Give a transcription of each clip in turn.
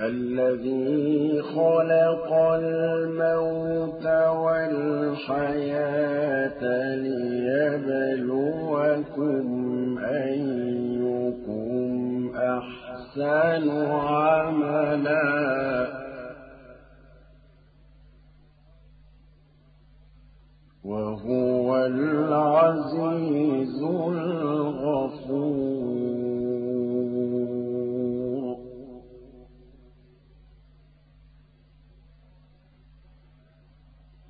الذي خلق الموت والحياة ليبلوكم أيكم أحسن عملا.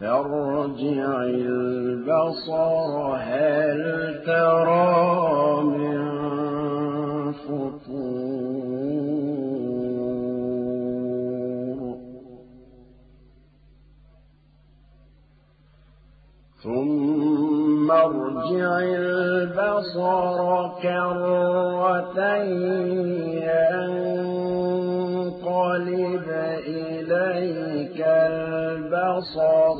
فارجع البصر هل ترى من فطور؟ ثم ارجع البصر كرتين البصر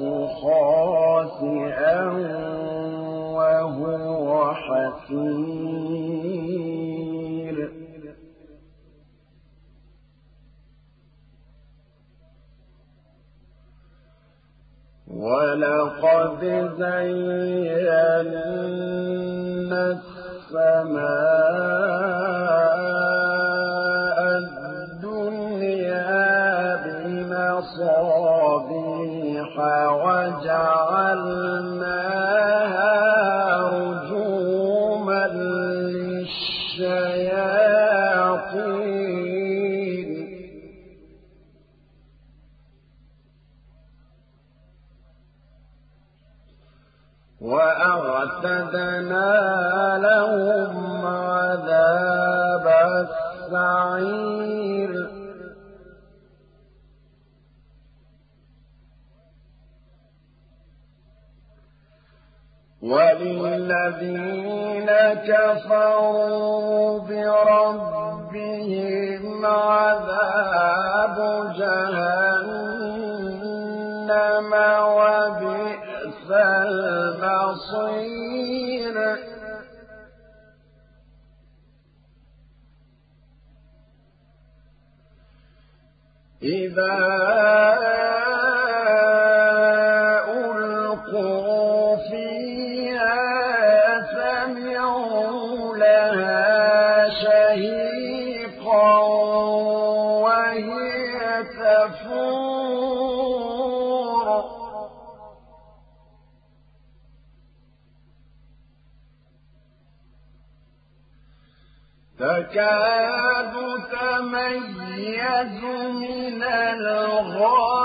بربهم عذاب جهنم وبئس المصير. إذا تكاد تميز من الغيظ.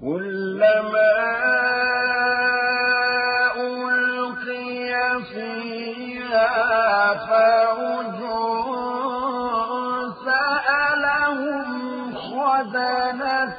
كلما ألقي فيها فوج سألهم خزنتها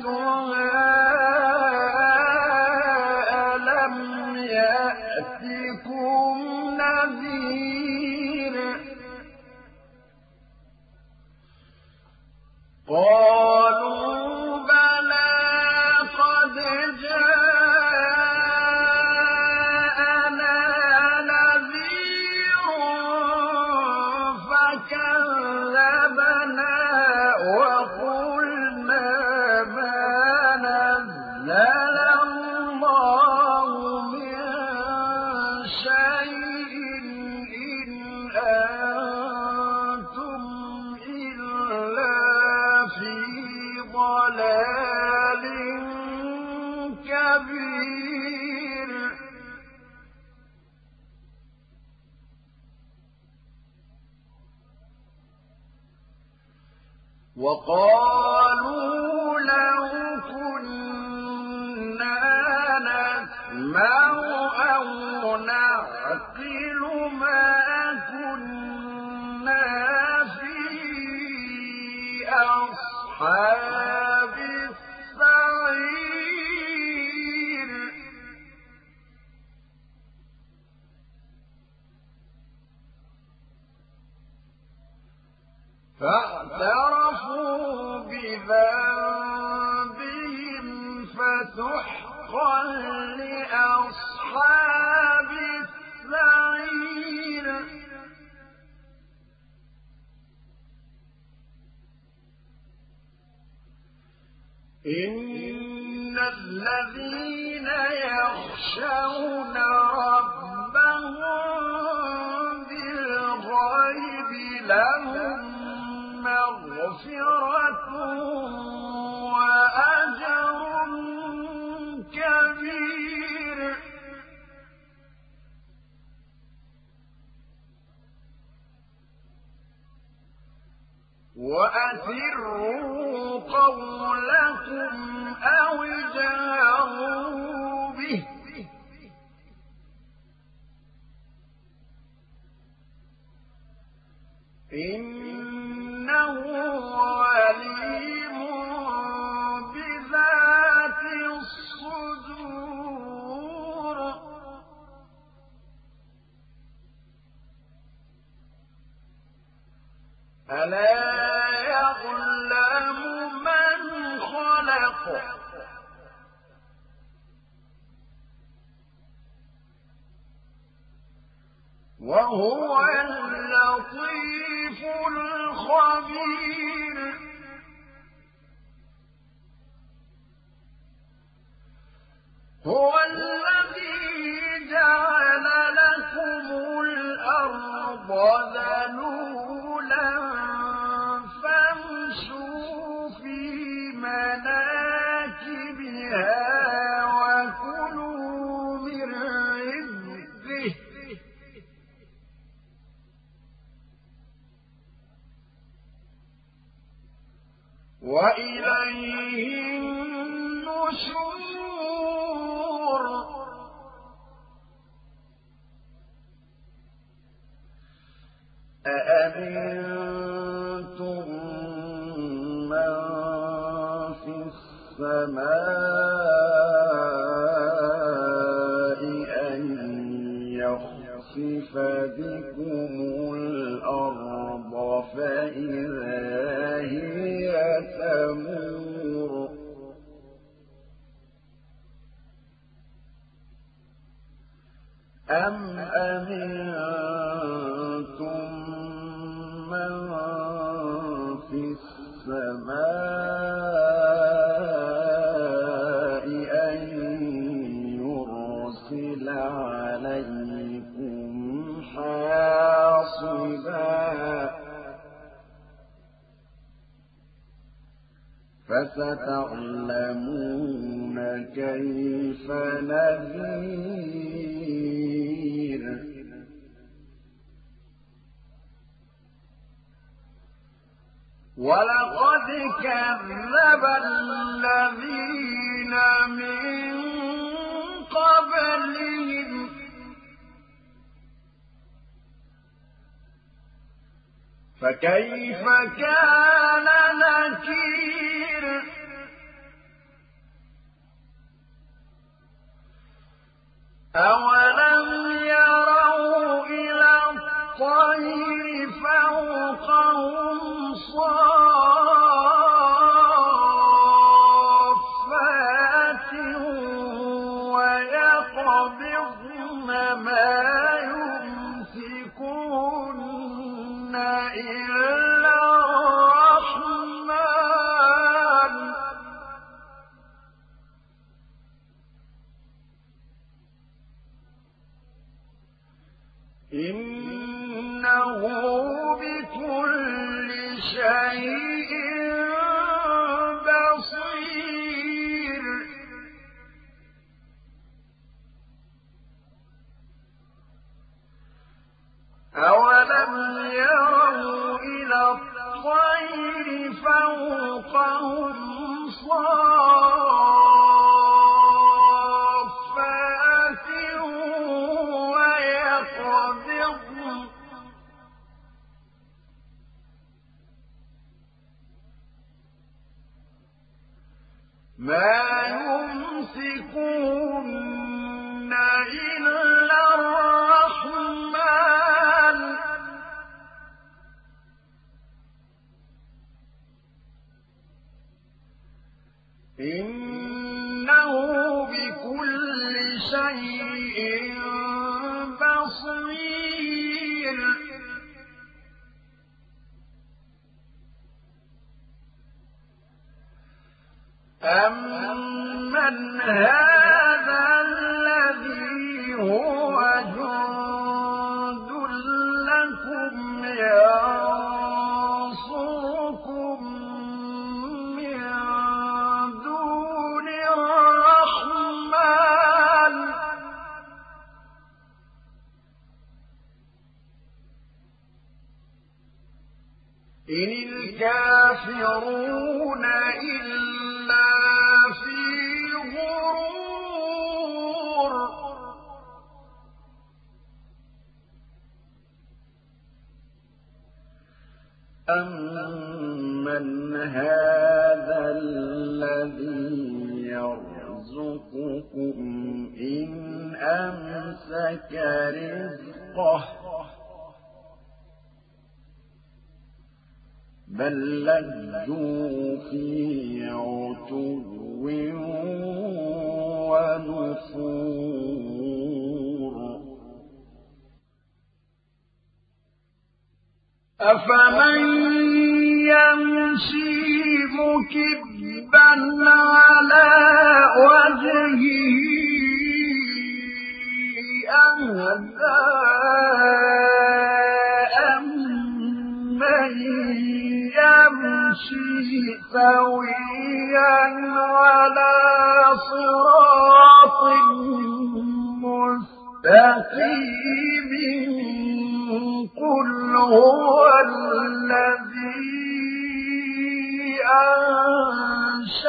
وقالوا لو كنا نسمع أو نعقل ما كنا في أصحاب السعير. فاعترفوا بذنبهم فسحقا لأصحاب السعير. إن الذين يخشون ربهم بالغيب لهم وأسروا قولكم أو اجهروا به. إنه ألا يعلم من خلق؟ وهو اللطيف الخبير. هو الذي فستعلمون كيف نذير. ولقد كذب الذين من قبلهم فكيف كان نكير؟ أولم إنه بكل ما يمسكون أمن هذا الذي هو جند لكم ينصركم من دون الرحمن إن الكافرون أمن هذا الذي يرزقكم إن أمسك رزقه بل لجوا في عتو ونفور أفمن يمشي مكبا على وجهه أهدى أمن يمشي سويا على صراط مستقيم قل هو الذي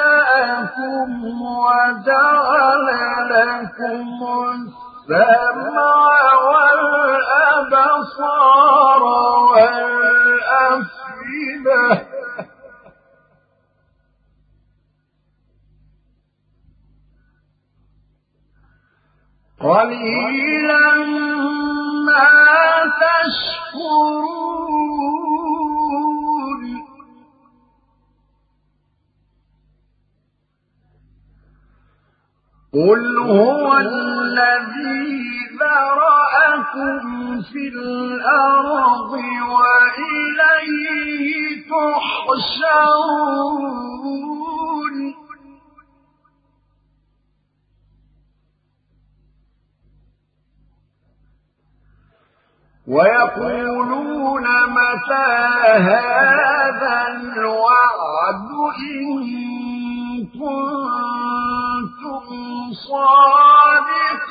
أنشأكم وجعل لكم السمع والأبصار والأفئدة. قليلا ما تشكرون قل هو الذي ذرأكم في الأرض وإليه تحشرون ويقولون متى هذا الوعد إن كنتم صادقين؟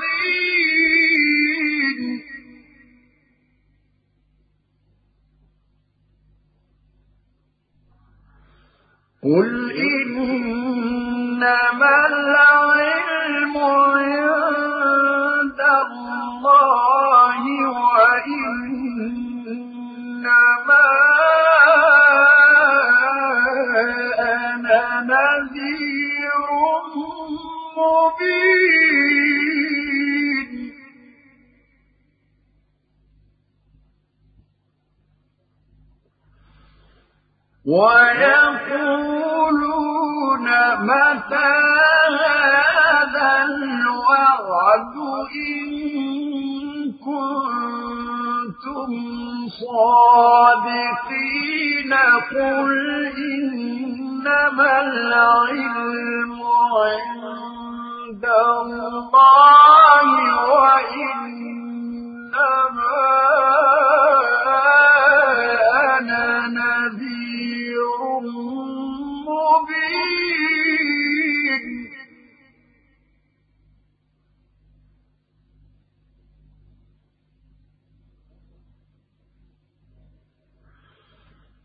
قل ويقولون متى هذا الوعد إن كنتم صادقين قل إنما العلم عند الله وإنما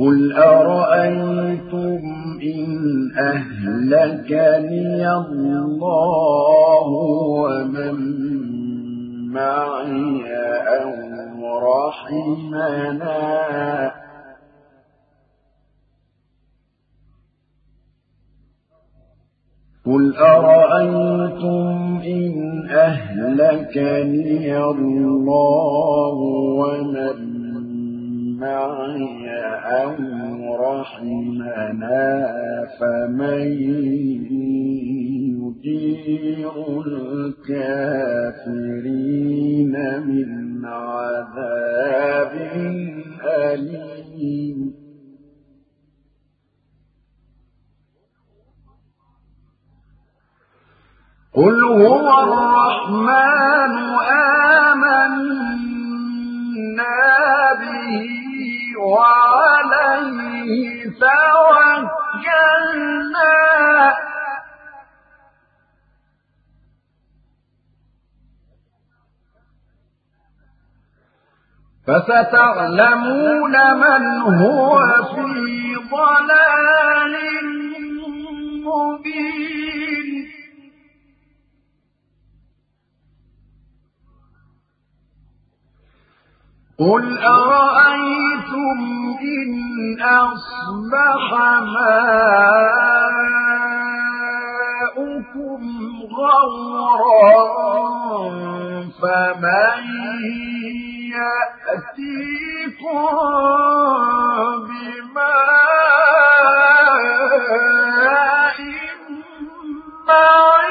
قل أرأيتم إن أهلكني الله ومن معي أو رحمنا قل أرأيتم إن أهلكني الله ومن معي أو رحمنا فمن يجير الكافرين من عذاب أليم. قل هو الرحمن آمنا وعليه توكلنا. فستعلمون من هو في ضلال مبين. قل أرأيتم أَفَرَأَيْتُمْ إِنْ أَصْبَحَ مَاؤُكُمْ غَوْرًا فَمَنْ يَأْتِيكُمْ بِمَاءٍ مَعِينٍ